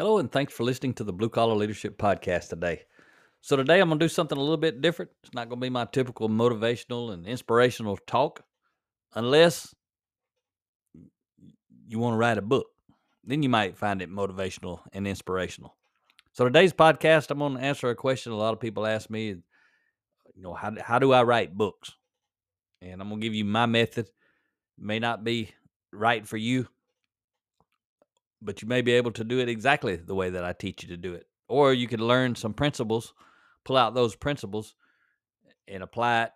Hello, and thanks for listening to the Blue Collar Leadership Podcast today. So, today I'm going to do something a little bit different. It's not going to be my typical motivational and inspirational talk, unless you want to write a book. Then you might find it motivational and inspirational. So, today's podcast, I'm going to answer a question a lot of people ask me, you know, how, how do I write books? And I'm going to give you my method. May not be right for you, but you may be able to do it exactly the way that I teach you to do it. Or you can learn some principles, pull out those principles and apply it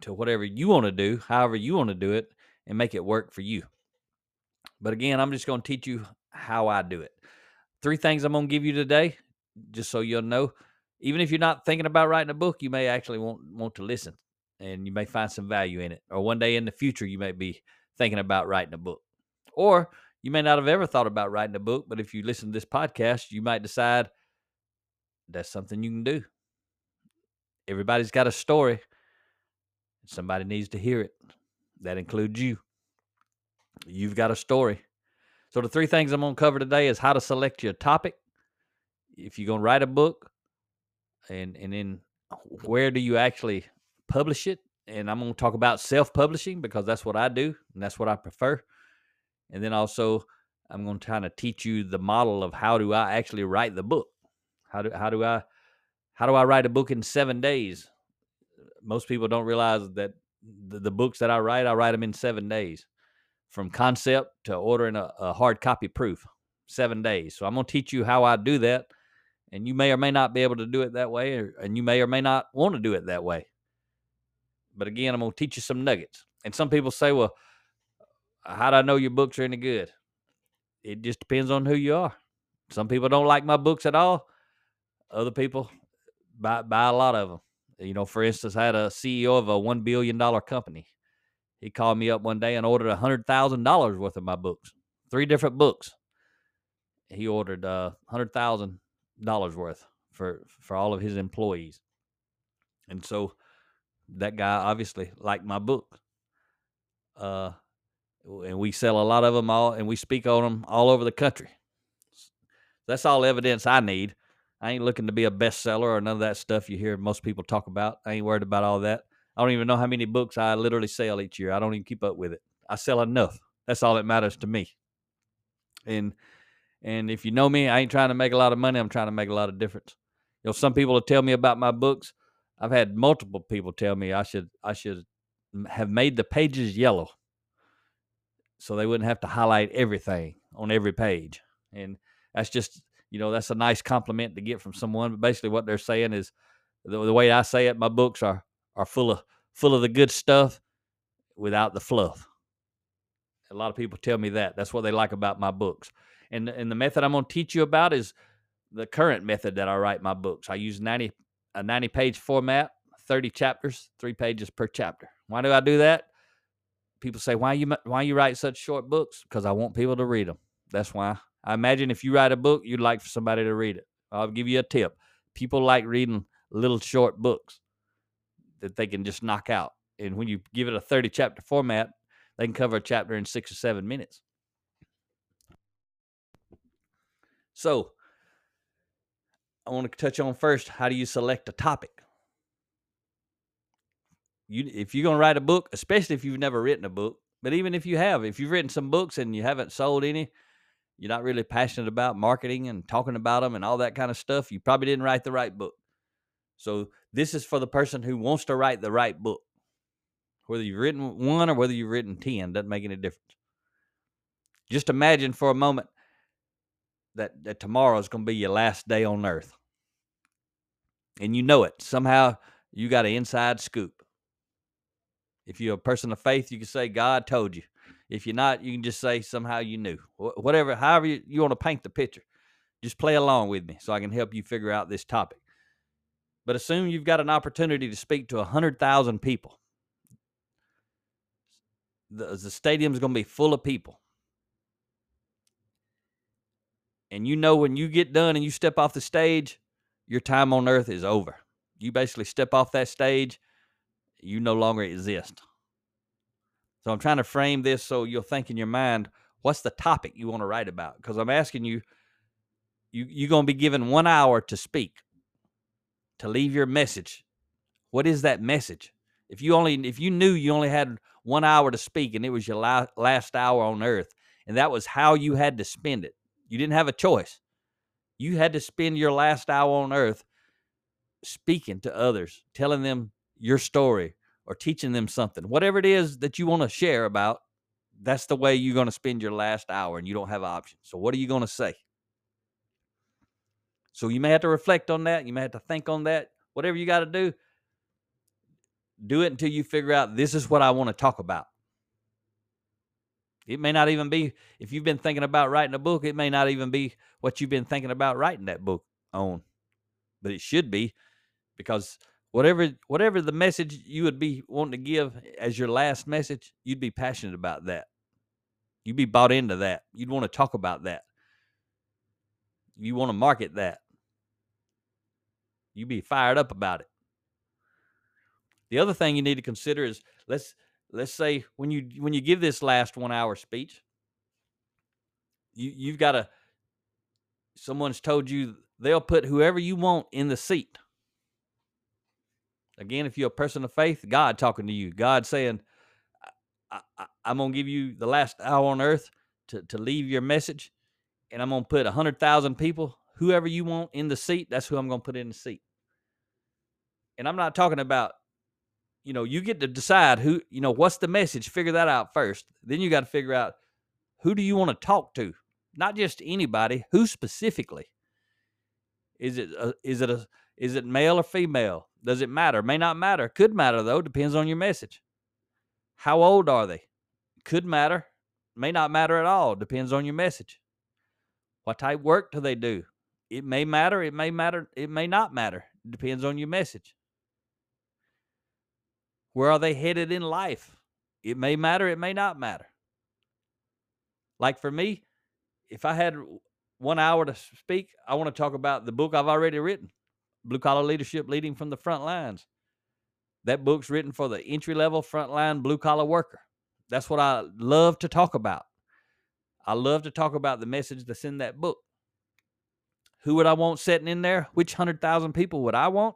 to whatever you want to do, however you want to do it, and make it work for you. But again, I'm just going to teach you how I do it. Three things I'm going to give you today, just so you'll know. Even if you're not thinking about writing a book, you may actually want want to listen, and you may find some value in it. Or one day in the future, you may be thinking about writing a book. Or you may not have ever thought about writing a book, but if you listen to this podcast, you might decide that's something you can do. Everybody's got a story. Somebody needs to hear it. That includes you. You've got a story. So the three things I'm going to cover today is how to select your topic, if you're going to write a book, and and then where do you actually publish it? And I'm going to talk about self-publishing because that's what I do and that's what I prefer. And then also, I'm going to kind of teach you the model of how do I actually write the book. How do how do I how do I write a book in seven days? Most people don't realize that the, the books that I write, I write them in seven days, from concept to ordering a, a hard copy proof, seven days. So I'm going to teach you how I do that, and you may or may not be able to do it that way, or, and you may or may not want to do it that way. But again, I'm going to teach you some nuggets. And some people say, well, how do I know your books are any good? It just depends on who you are. Some people don't like my books at all. Other people buy buy a lot of them. You know, for instance, I had a CEO of a one billion dollar company. He called me up one day and ordered a hundred thousand dollars worth of my books, three different books. He ordered uh hundred thousand dollars worth for for all of his employees, and so that guy obviously liked my book. Uh, and we sell a lot of them all, and we speak on them all over the country. That's all evidence I need. I ain't looking to be a bestseller or none of that stuff you hear most people talk about. I ain't worried about all that. I don't even know how many books I literally sell each year. I don't even keep up with it. I sell enough. That's all that matters to me. And and if you know me, I ain't trying to make a lot of money. I'm trying to make a lot of difference. You know, some people will tell me about my books. I've had multiple people tell me I should I should have made the pages yellow so they wouldn't have to highlight everything on every page. And that's just, you know, that's a nice compliment to get from someone. But basically, what they're saying is the, the way I say it, my books are are full of full of the good stuff without the fluff. A lot of people tell me that. That's what they like about my books. And and the method I'm going to teach you about is the current method that I write my books. I use 90 a 90 page format, 30 chapters, 3 pages per chapter. Why do I do that? People say, "Why you why you write such short books?" Because I want people to read them. That's why. I imagine if you write a book, you'd like for somebody to read it. I'll give you a tip. People like reading little short books that they can just knock out. And when you give it a 30 chapter format, they can cover a chapter in six or seven minutes. So, I want to touch on first how do you select a topic? You if you're going to write a book, especially if you've never written a book, but even if you have, if you've written some books and you haven't sold any, you're not really passionate about marketing and talking about them and all that kind of stuff, you probably didn't write the right book. So this is for the person who wants to write the right book. Whether you've written one or whether you've written 10 doesn't make any difference. Just imagine for a moment that, that tomorrow is going to be your last day on earth. And you know it. Somehow you got an inside scoop. If you're a person of faith, you can say, God told you. If you're not, you can just say, somehow you knew. Whatever, however you, you want to paint the picture. Just play along with me so I can help you figure out this topic. But assume you've got an opportunity to speak to 100,000 people. The, the stadium's going to be full of people. And you know when you get done and you step off the stage, your time on earth is over. You basically step off that stage, you no longer exist. So I'm trying to frame this so you'll think in your mind, what's the topic you want to write about? Because I'm asking you, you you're going to be given one hour to speak, to leave your message. What is that message? If you only if you knew you only had one hour to speak and it was your la- last hour on earth, and that was how you had to spend it, you didn't have a choice. You had to spend your last hour on earth speaking to others, telling them your story, or teaching them something, whatever it is that you want to share about, that's the way you're going to spend your last hour and you don't have options. So, what are you going to say? So, you may have to reflect on that. You may have to think on that. Whatever you got to do, do it until you figure out this is what I want to talk about. It may not even be, if you've been thinking about writing a book, it may not even be what you've been thinking about writing that book on. But it should be because whatever whatever the message you would be wanting to give as your last message, you'd be passionate about that. You'd be bought into that. You'd want to talk about that. You want to market that. You'd be fired up about it. The other thing you need to consider is let's let's say when you when you give this last one hour speech, you you've got to someone's told you they'll put whoever you want in the seat Again, if you're a person of faith, God talking to you, God saying, I, am going to give you the last hour on earth to, to leave your message, and I'm going to put 100,000 people, whoever you want in the seat, that's who I'm going to put in the seat. And I'm not talking about, you know, you get to decide who, you know, what's the message, figure that out first. Then you got to figure out who do you want to talk to? Not just anybody, who specifically? Is it a, is it a is it male or female? Does it matter? May not matter. Could matter though. Depends on your message. How old are they? Could matter. May not matter at all. Depends on your message. What type work do they do? It may matter. It may matter. It may not matter. Depends on your message. Where are they headed in life? It may matter. It may not matter. Like for me, if I had one hour to speak, I want to talk about the book I've already written. Blue Collar Leadership Leading from the Front Lines. That book's written for the entry level frontline blue collar worker. That's what I love to talk about. I love to talk about the message that's in that book. Who would I want sitting in there? Which 100,000 people would I want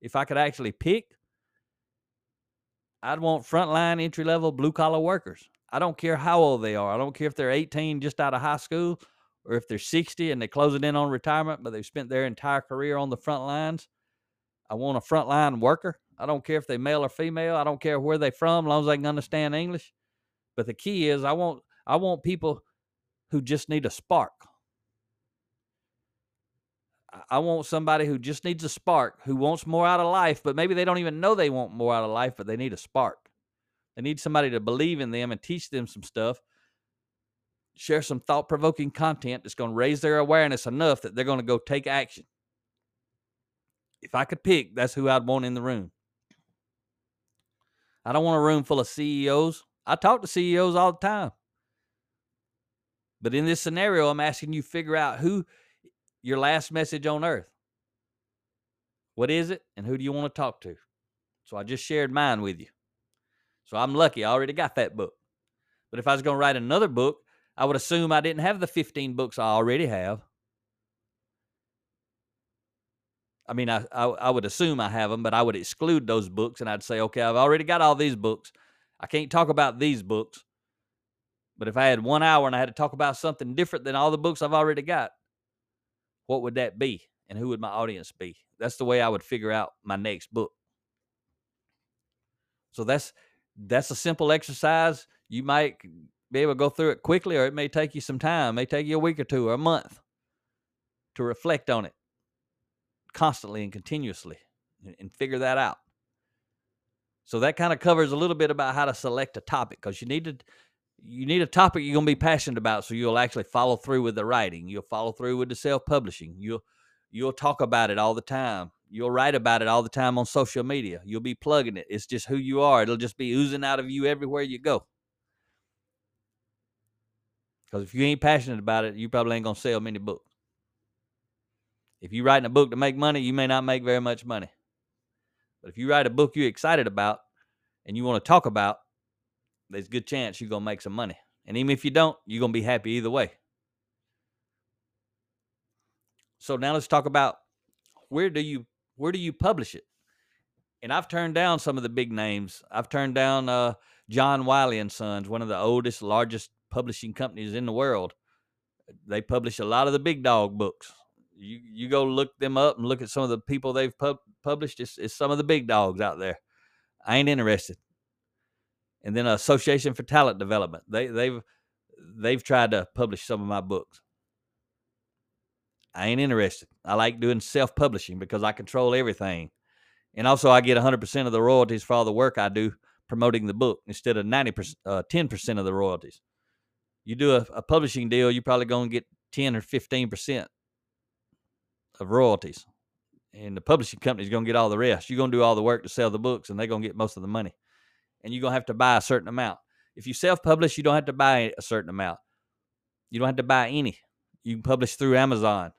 if I could actually pick? I'd want frontline entry level blue collar workers. I don't care how old they are. I don't care if they're 18 just out of high school or if they're 60 and they close it in on retirement, but they've spent their entire career on the front lines. I want a frontline worker. I don't care if they're male or female. I don't care where they're from, as long as they can understand English. But the key is I want I want people who just need a spark. I want somebody who just needs a spark, who wants more out of life, but maybe they don't even know they want more out of life, but they need a spark. They need somebody to believe in them and teach them some stuff share some thought provoking content that's going to raise their awareness enough that they're going to go take action. If I could pick, that's who I'd want in the room. I don't want a room full of CEOs. I talk to CEOs all the time. But in this scenario, I'm asking you figure out who your last message on earth. What is it and who do you want to talk to? So I just shared mine with you. So I'm lucky I already got that book. But if I was going to write another book, I would assume I didn't have the 15 books I already have. I mean, I, I, I would assume I have them, but I would exclude those books and I'd say, okay, I've already got all these books. I can't talk about these books. But if I had one hour and I had to talk about something different than all the books I've already got, what would that be? And who would my audience be? That's the way I would figure out my next book. So that's that's a simple exercise. You might be able to go through it quickly, or it may take you some time. It may take you a week or two or a month to reflect on it constantly and continuously and, and figure that out. So that kind of covers a little bit about how to select a topic because you need to you need a topic you're going to be passionate about so you'll actually follow through with the writing you'll follow through with the self-publishing you'll you'll talk about it all the time you'll write about it all the time on social media you'll be plugging it it's just who you are it'll just be oozing out of you everywhere you go because if you ain't passionate about it you probably ain't going to sell many books if you're writing a book to make money you may not make very much money but if you write a book you're excited about and you want to talk about there's a good chance you're gonna make some money. And even if you don't, you're gonna be happy either way. So now let's talk about where do you where do you publish it? And I've turned down some of the big names. I've turned down uh, John Wiley and Sons, one of the oldest, largest publishing companies in the world. They publish a lot of the big dog books. You you go look them up and look at some of the people they've pub- published. It's, it's some of the big dogs out there. I ain't interested and then Association for Talent Development. They they've they've tried to publish some of my books. I ain't interested. I like doing self-publishing because I control everything. And also I get 100% of the royalties for all the work I do promoting the book instead of 90% uh, 10% of the royalties. You do a, a publishing deal, you're probably going to get 10 or 15% of royalties. And the publishing company's going to get all the rest. You're going to do all the work to sell the books and they're going to get most of the money and you're going to have to buy a certain amount. If you self publish, you don't have to buy a certain amount. You don't have to buy any. You can publish through Amazon.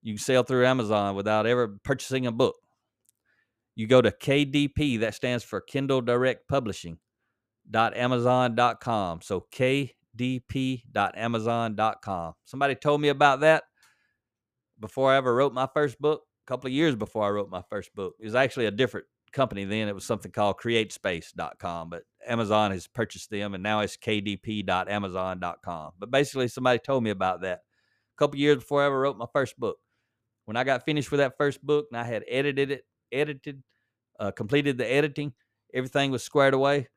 You can sell through Amazon without ever purchasing a book. You go to KDP, that stands for Kindle Direct Publishing. Dot amazon.com. So kdp.amazon.com. Somebody told me about that before I ever wrote my first book, a couple of years before I wrote my first book. It was actually a different company then. It was something called createspace.com, but Amazon has purchased them and now it's kdp.amazon.com. But basically, somebody told me about that a couple of years before I ever wrote my first book. When I got finished with that first book and I had edited it, edited, uh, completed the editing, everything was squared away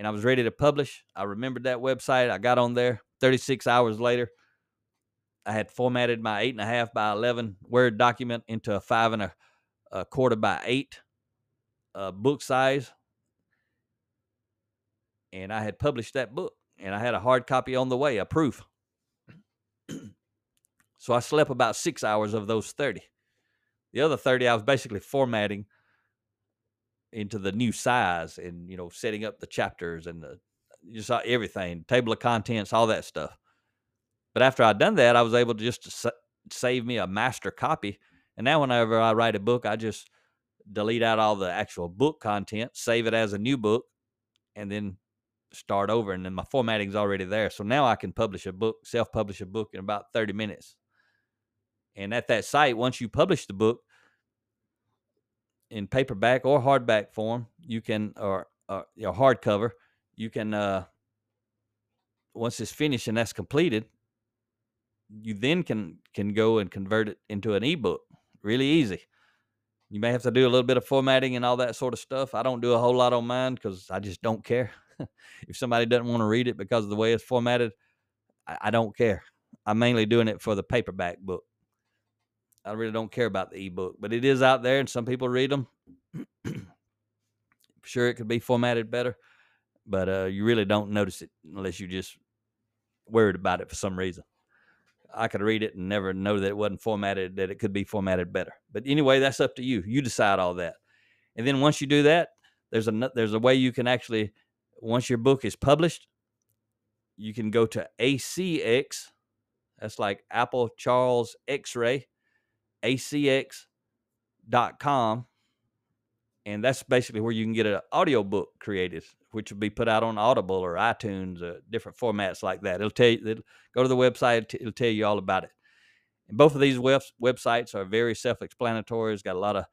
and I was ready to publish. I remembered that website. I got on there 36 hours later. I had formatted my eight and a half by 11 Word document into a five and a, a quarter by eight uh, book size, and I had published that book, and I had a hard copy on the way, a proof. so I slept about six hours of those 30. The other 30, I was basically formatting into the new size and, you know, setting up the chapters and the, just everything, table of contents, all that stuff. But after I'd done that, I was able to just save me a master copy. And now, whenever I write a book, I just delete out all the actual book content, save it as a new book, and then start over. And then my formatting's already there. So now I can publish a book, self publish a book in about 30 minutes. And at that site, once you publish the book in paperback or hardback form, you can, or, or your hardcover, you can, uh, once it's finished and that's completed, you then can can go and convert it into an ebook. Really easy. You may have to do a little bit of formatting and all that sort of stuff. I don't do a whole lot on mine because I just don't care. if somebody doesn't want to read it because of the way it's formatted, I, I, don't care. I'm mainly doing it for the paperback book. I really don't care about the ebook, but it is out there and some people read them. sure, it could be formatted better, but uh, you really don't notice it unless you're just worried about it for some reason. I could read it and never know that it wasn't formatted, that it could be formatted better. But anyway, that's up to you. You decide all that. And then once you do that, there's a there's a way you can actually once your book is published, you can go to ACX. That's like Apple Charles X-ray, ACX.com. And that's basically where you can get an audio book created which will be put out on Audible or iTunes, uh, different formats like that. It'll tell you, it'll, go to the website, it'll tell you all about it. And both of these web, websites are very self explanatory. It's got a lot of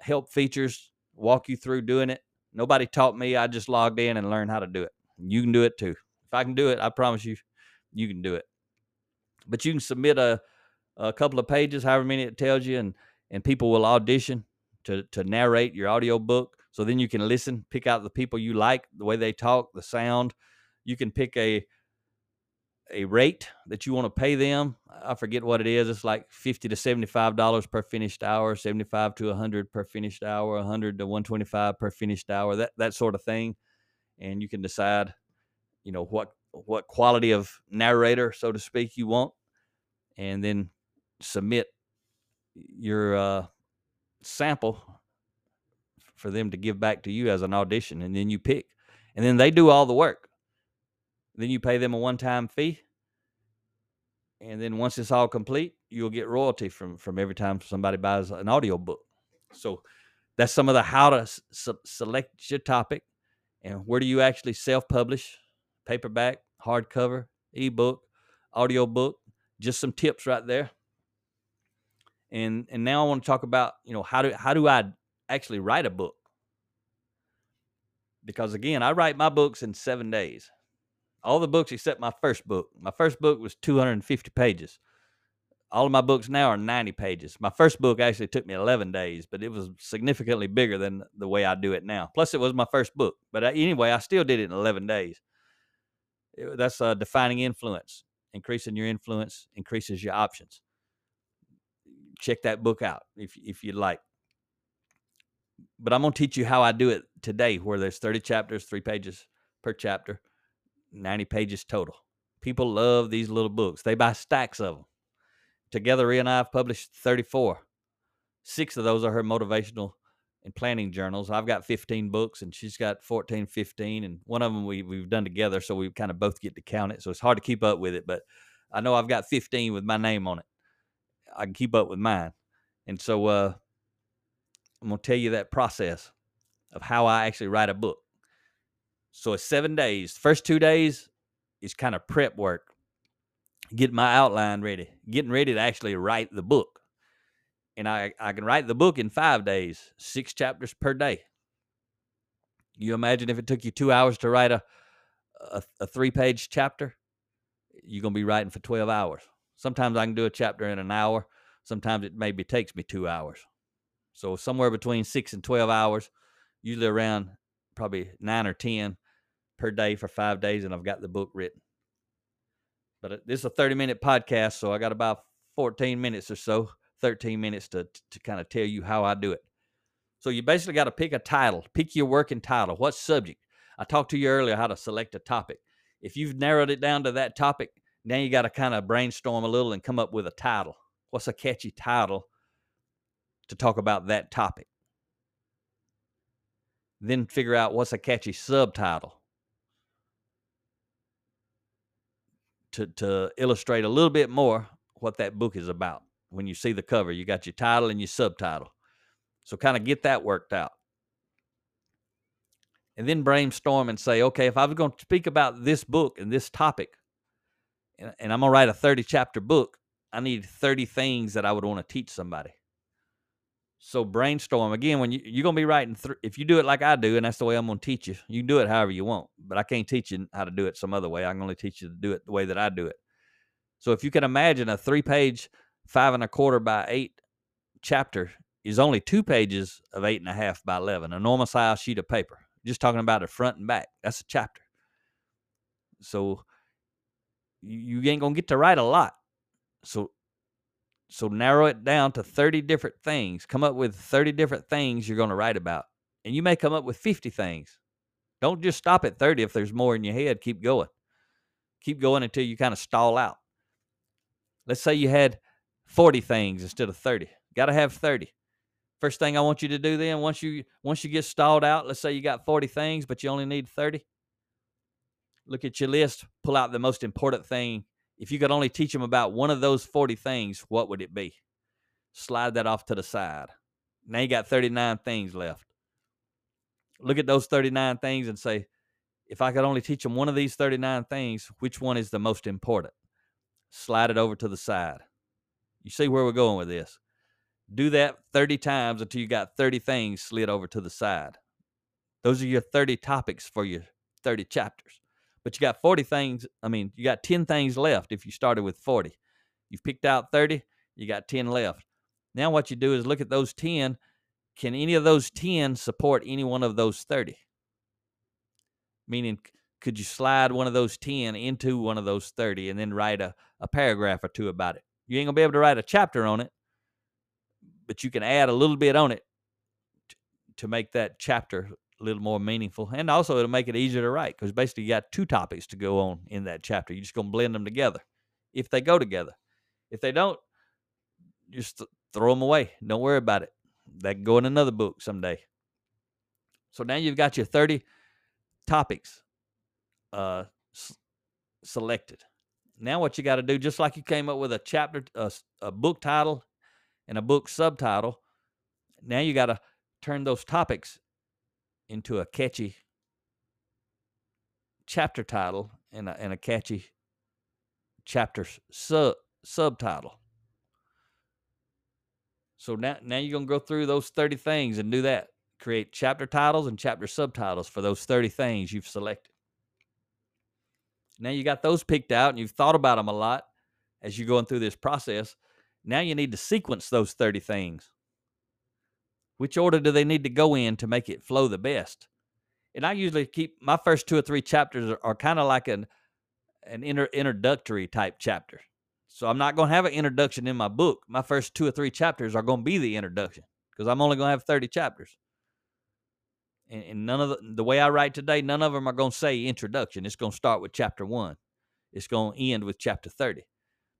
help features, walk you through doing it. Nobody taught me. I just logged in and learned how to do it. You can do it too. If I can do it, I promise you, you can do it. But you can submit a, a couple of pages, however many it tells you, and, and people will audition to, to narrate your audio book so then you can listen, pick out the people you like, the way they talk, the sound. You can pick a a rate that you want to pay them. I forget what it is. It's like fifty to seventy-five dollars per finished hour, seventy-five to hundred per finished hour, hundred to one twenty-five per finished hour, that that sort of thing. And you can decide, you know, what what quality of narrator, so to speak, you want, and then submit your uh, sample for them to give back to you as an audition, and then you pick, and then they do all the work. Then you pay them a one-time fee, and then once it's all complete, you'll get royalty from from every time somebody buys an audio book. So that's some of the how to s- select your topic and where do you actually self-publish paperback hardcover ebook audio book just some tips right there and and now i want to talk about you know how do how do i actually write a book because again i write my books in seven days all the books except my first book my first book was 250 pages all of my books now are 90 pages. My first book actually took me 11 days, but it was significantly bigger than the way I do it now. Plus, it was my first book. But anyway, I still did it in 11 days. That's a defining influence. Increasing your influence increases your options. Check that book out if, if you'd like. But I'm going to teach you how I do it today, where there's 30 chapters, three pages per chapter, 90 pages total. People love these little books, they buy stacks of them Together, Ria and I have published 34. Six of those are her motivational and planning journals. I've got 15 books and she's got 14, 15. And one of them we, we've done together. So we kind of both get to count it. So it's hard to keep up with it. But I know I've got 15 with my name on it. I can keep up with mine. And so uh, I'm going to tell you that process of how I actually write a book. So it's seven days. First two days is kind of prep work getting my outline ready, getting ready to actually write the book. And I, I can write the book in five days, six chapters per day. You imagine if it took you two hours to write a, a, a three page chapter, you're going to be writing for 12 hours. Sometimes I can do a chapter in an hour. Sometimes it maybe takes me two hours. So somewhere between six and 12 hours, usually around probably nine or 10 per day for five days. And I've got the book written. But uh, this is a 30 minute podcast, so I got about 14 minutes or so, 13 minutes to, to kind of tell you how I do it. So you basically got to pick a title, pick your working title. What subject? I talked to you earlier how to select a topic. If you've narrowed it down to that topic, now you got to kind of brainstorm a little and come up with a title. What's a catchy title to talk about that topic? Then figure out what's a catchy subtitle to to illustrate a little bit more what that book is about. When you see the cover, you got your title and your subtitle. So kind of get that worked out. And then brainstorm and say, okay, if I was going to speak about this book and this topic, and, and I'm to write a 30 chapter book, I need 30 things that I would want to teach somebody. So brainstorm again. When you, you're gonna be writing, th- if you do it like I do, and that's the way I'm gonna teach you, you can do it however you want. But I can't teach you how to do it some other way. I can only teach you to do it the way that I do it. So if you can imagine a three-page, five and a quarter by eight chapter is only two pages of eight and a half by eleven, a normal size sheet of paper. Just talking about the front and back. That's a chapter. So you, ain't gonna get to write a lot. So so narrow it down to 30 different things. Come up with 30 different things you're to write about. And you may come up with 50 things. Don't just stop at 30 if there's more in your head. Keep going. Keep going until you kind of stall out. Let's say you had 40 things instead of 30. Got to have 30. First thing I want you to do then, once you once you get stalled out, let's say you got 40 things, but you only need 30. Look at your list, pull out the most important thing if you could only teach them about one of those 40 things, what would it be? Slide that off to the side. Now you got 39 things left. Look at those 39 things and say, if I could only teach them one of these 39 things, which one is the most important? Slide it over to the side. You see where we're going with this. Do that 30 times until you got 30 things slid over to the side. Those are your 30 topics for your 30 chapters but you got 40 things. I mean, you got 10 things left if you started with 40. You've picked out 30, you got 10 left. Now, what you do is look at those 10. Can any of those 10 support any one of those 30? Meaning, could you slide one of those 10 into one of those 30 and then write a, a paragraph or two about it? You ain't going to be able to write a chapter on it, but you can add a little bit on it to make that chapter a little more meaningful, and also it'll make it easier to write because basically you got two topics to go on in that chapter. You're just gonna blend them together if they go together. If they don't, just throw them away. Don't worry about it. That can go in another book someday. So now you've got your 30 topics uh, s- selected. Now what you got to do, just like you came up with a chapter, a, a book title, and a book subtitle, now you got to turn those topics into a catchy chapter title and a, and a catchy chapter sub subtitle. So now, now you're gonna go through those 30 things and do that. Create chapter titles and chapter subtitles for those 30 things you've selected. Now you got those picked out and you've thought about them a lot as you're going through this process. Now you need to sequence those 30 things. Which order do they need to go in to make it flow the best? And I usually keep my first two or three chapters are, are kind of like an an inter, introductory type chapter. So I'm not going to have an introduction in my book. My first two or three chapters are going to be the introduction because I'm only going to have 30 chapters. And, and none of the, the way I write today, none of them are going to say introduction. It's going to start with chapter one. It's going to end with chapter 30.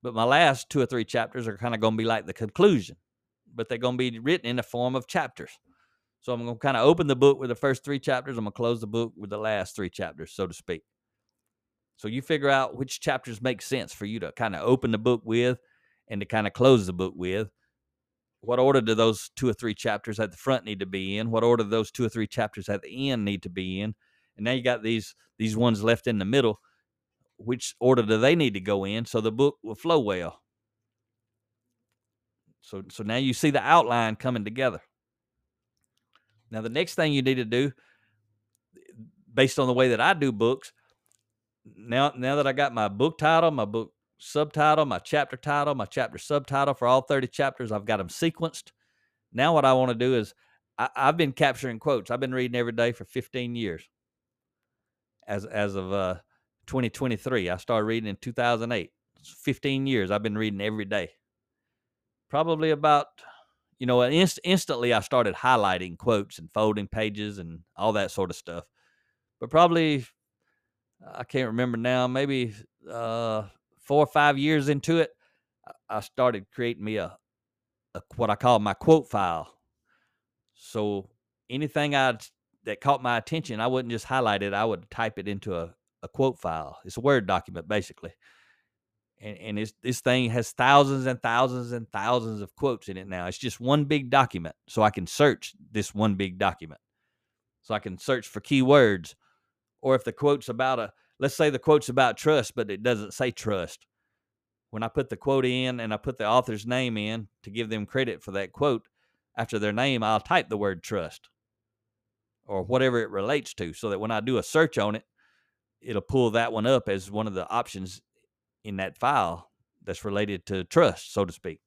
But my last two or three chapters are kind of going to be like the conclusion, but they're going to be written in the form of chapters. So I'm going to kind of open the book with the first three chapters. I'm going to close the book with the last three chapters, so to speak. So you figure out which chapters make sense for you to kind of open the book with and to kind of close the book with. What order do those two or three chapters at the front need to be in? What order do those two or three chapters at the end need to be in? And now you got these these ones left in the middle. Which order do they need to go in so the book will flow well? So so now you see the outline coming together. Now the next thing you need to do based on the way that I do books, now now that I got my book title, my book subtitle, my chapter title, my chapter subtitle for all 30 chapters, I've got them sequenced. Now what I want to do is I, have been capturing quotes. I've been reading every day for 15 years. As as of uh, 2023, I started reading in 2008. It's 15 years I've been reading every day. Probably about you know, inst- instantly I started highlighting quotes and folding pages and all that sort of stuff. But probably I can't remember now, maybe uh, four or five years into it, I started creating me a, a what I call my quote file. So anything I that caught my attention, I wouldn't just highlight it; I would type it into a, a quote file. It's a Word document basically, and and this thing has thousands and thousands and thousands of quotes in it now. It's just one big document, so I can search this one big document. So I can search for keywords or if the quote's about a let's say the quote's about trust but it doesn't say trust when i put the quote in and i put the author's name in to give them credit for that quote after their name i'll type the word trust or whatever it relates to so that when i do a search on it it'll pull that one up as one of the options in that file that's related to trust so to speak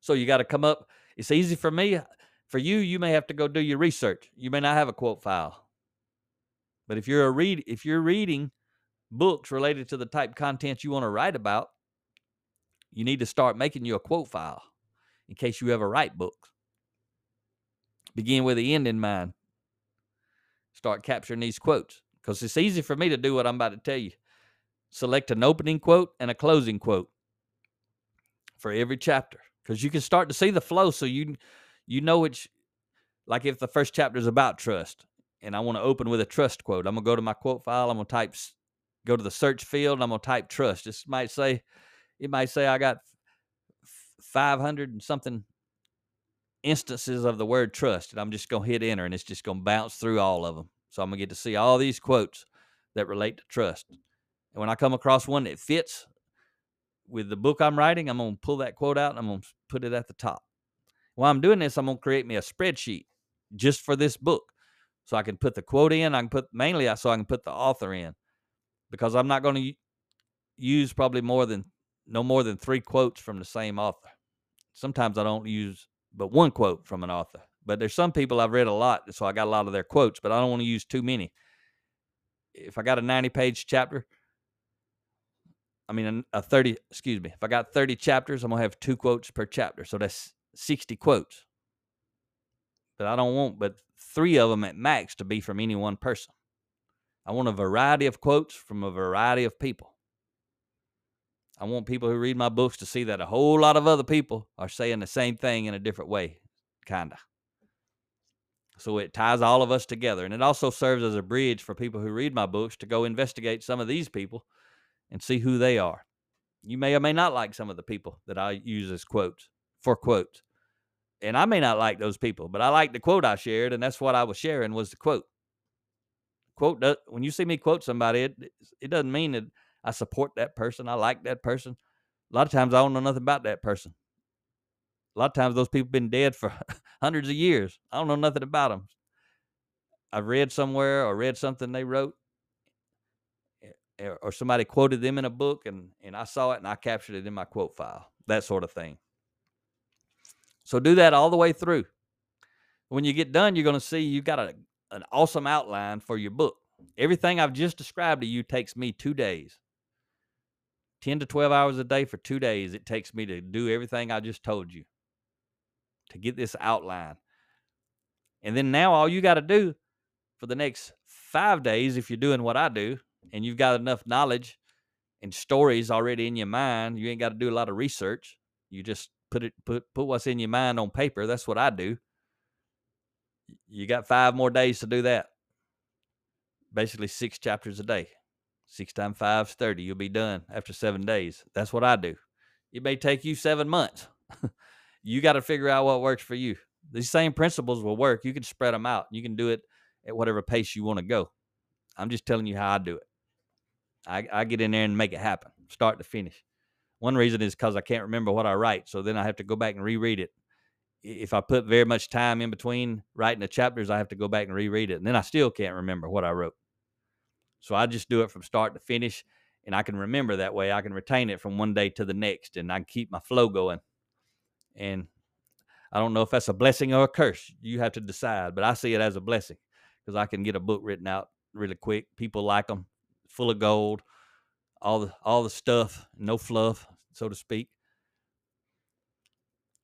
so you got to come up it's easy for me for you you may have to go do your research you may not have a quote file but if you're a read if you're reading books related to the type content you want to write about, you need to start making you a quote file in case you ever write books. Begin with the end in mind. Start capturing these quotes because it's easy for me to do what I'm about to tell you. Select an opening quote and a closing quote for every chapter because you can start to see the flow so you you know which like if the first chapter is about trust and I want to open with a trust quote. I'm gonna go to my quote file. I'm gonna type, go to the search field, I'm gonna type trust. This might say, it might say I got 500 and something instances of the word trust, and I'm just gonna hit enter, and it's just gonna bounce through all of them. So I'm gonna get to see all these quotes that relate to trust. And when I come across one that fits with the book I'm writing, I'm gonna pull that quote out and I'm gonna put it at the top. While I'm doing this, I'm gonna create me a spreadsheet just for this book so I can put the quote in. I can put mainly so I can put the author in because I'm not going to use probably more than no more than three quotes from the same author. Sometimes I don't use but one quote from an author. But there's some people I've read a lot, so I got a lot of their quotes, but I don't want to use too many. If I got a 90 page chapter, I mean a 30, excuse me, if I got 30 chapters, I'm going to have two quotes per chapter. So that's 60 quotes. But I don't want but three of them at max to be from any one person. I want a variety of quotes from a variety of people. I want people who read my books to see that a whole lot of other people are saying the same thing in a different way, kind of. So it ties all of us together. And it also serves as a bridge for people who read my books to go investigate some of these people and see who they are. You may or may not like some of the people that I use as quotes for quotes. And I may not like those people, but I like the quote I shared, and that's what I was sharing was the quote. Quote when you see me quote somebody, it it doesn't mean that I support that person. I like that person. A lot of times I don't know nothing about that person. A lot of times those people been dead for hundreds of years. I don't know nothing about them. I've read somewhere or read something they wrote, or somebody quoted them in a book, and and I saw it and I captured it in my quote file. That sort of thing. So do that all the way through. When you get done, you're going to see you've got a, an awesome outline for your book. Everything I've just described to you takes me two days. 10 to 12 hours a day for two days, it takes me to do everything I just told you to get this outline. And then now all you got to do for the next five days, if you're doing what I do, and you've got enough knowledge and stories already in your mind, you ain't got to do a lot of research. You just put it put put what's in your mind on paper. That's what I do. You got five more days to do that. Basically six chapters a day. Six times five is 30. You'll be done after seven days. That's what I do. It may take you seven months. you got to figure out what works for you. These same principles will work. You can spread them out. You can do it at whatever pace you want to go. I'm just telling you how I do it. I, I get in there and make it happen, start to finish. One reason is because I can't remember what I write. So then I have to go back and reread it. If I put very much time in between writing the chapters, I have to go back and reread it. And then I still can't remember what I wrote. So I just do it from start to finish. And I can remember that way. I can retain it from one day to the next and I can keep my flow going. And I don't know if that's a blessing or a curse. You have to decide. But I see it as a blessing because I can get a book written out really quick. People like them, full of gold all the all the stuff, no fluff, so to speak.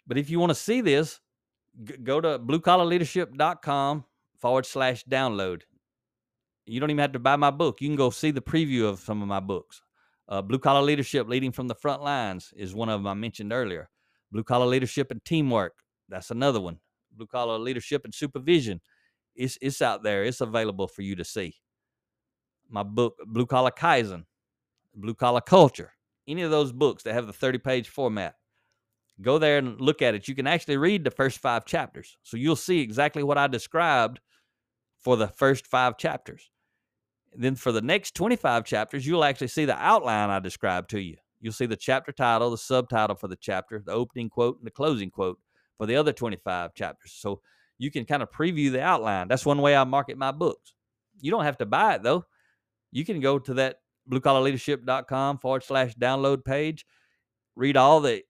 But if you want to see this, go to bluecollarleadership.com forward slash download. You don't even have to buy my book. You can go see the preview of some of my books. Uh, Blue Collar Leadership Leading from the Front Lines is one of them I mentioned earlier. Blue Collar Leadership and Teamwork, that's another one. Blue Collar Leadership and Supervision, it's, it's out there. It's available for you to see. My book, Blue Collar Kaizen, Blue Collar Culture, any of those books that have the 30 page format. Go there and look at it. You can actually read the first five chapters. So you'll see exactly what I described for the first five chapters. Then for the next 25 chapters, you'll actually see the outline I described to you. You'll see the chapter title, the subtitle for the chapter, the opening quote, and the closing quote for the other 25 chapters. So you can kind of preview the outline. That's one way I market my books. You don't have to buy it though. You can go to that bluecollarleadership.com forward slash download page. Read all the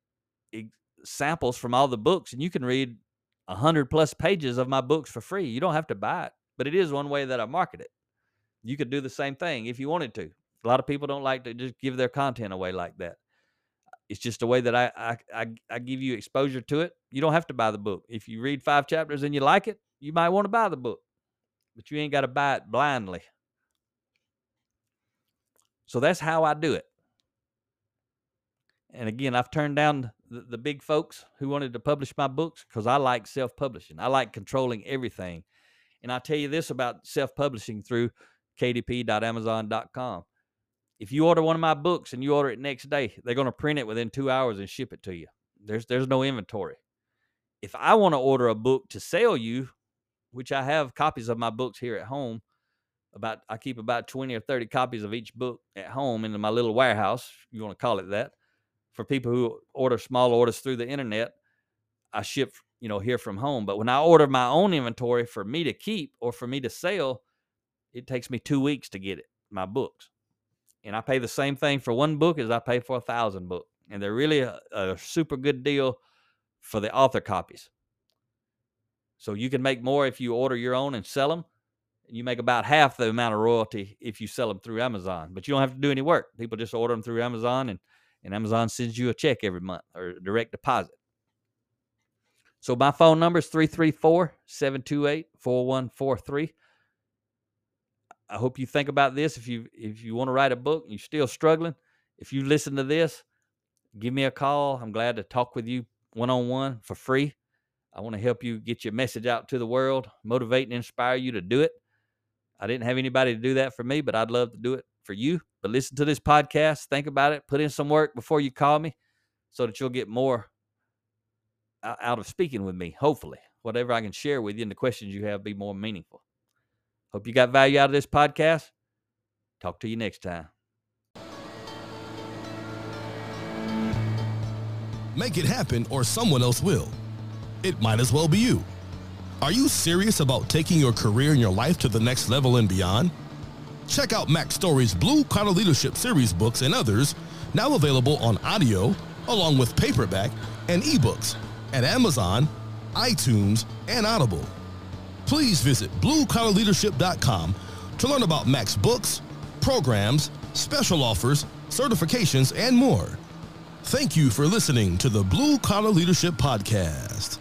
samples from all the books, and you can read a hundred plus pages of my books for free. You don't have to buy it, but it is one way that I market it. You could do the same thing if you wanted to. A lot of people don't like to just give their content away like that. It's just a way that I, I I I give you exposure to it. You don't have to buy the book. If you read five chapters and you like it, you might want to buy the book, but you ain't got to buy it blindly. So that's how I do it. And again, I've turned down the, the big folks who wanted to publish my books because I like self publishing. I like controlling everything. And I tell you this about self publishing through kdp.amazon.com. If you order one of my books and you order it next day, they're going to print it within two hours and ship it to you. There's there's no inventory. If I want to order a book to sell you, which I have copies of my books here at home, about I keep about 20 or 30 copies of each book at home in my little warehouse, you want to call it that. For people who order small orders through the internet, I ship, you know, here from home. But when I order my own inventory for me to keep or for me to sell, it takes me two weeks to get it, my books. And I pay the same thing for one book as I pay for a thousand book. And they're really a, a super good deal for the author copies. So you can make more if you order your own and sell them you make about half the amount of royalty if you sell them through Amazon. But you don't have to do any work. People just order them through Amazon, and and Amazon sends you a check every month or direct deposit. So my phone number is 334 728 4143. I hope you think about this. If you if you want to write a book and you're still struggling, if you listen to this, give me a call. I'm glad to talk with you one on one for free. I want to help you get your message out to the world, motivate and inspire you to do it. I didn't have anybody to do that for me, but I'd love to do it for you. But listen to this podcast, think about it, put in some work before you call me so that you'll get more out of speaking with me, hopefully. Whatever I can share with you and the questions you have be more meaningful. Hope you got value out of this podcast. Talk to you next time. Make it happen, or someone else will. It might as well be you. Are you serious about taking your career and your life to the next level and beyond? Check out Mack Story's Blue Collar Leadership Series books and others, now available on audio, along with paperback and ebooks at Amazon, iTunes, and Audible. Please visit bluecollarleadership.com to learn about Mack's books, programs, special offers, certifications, and more. Thank you for listening to the Blue Collar Leadership Podcast.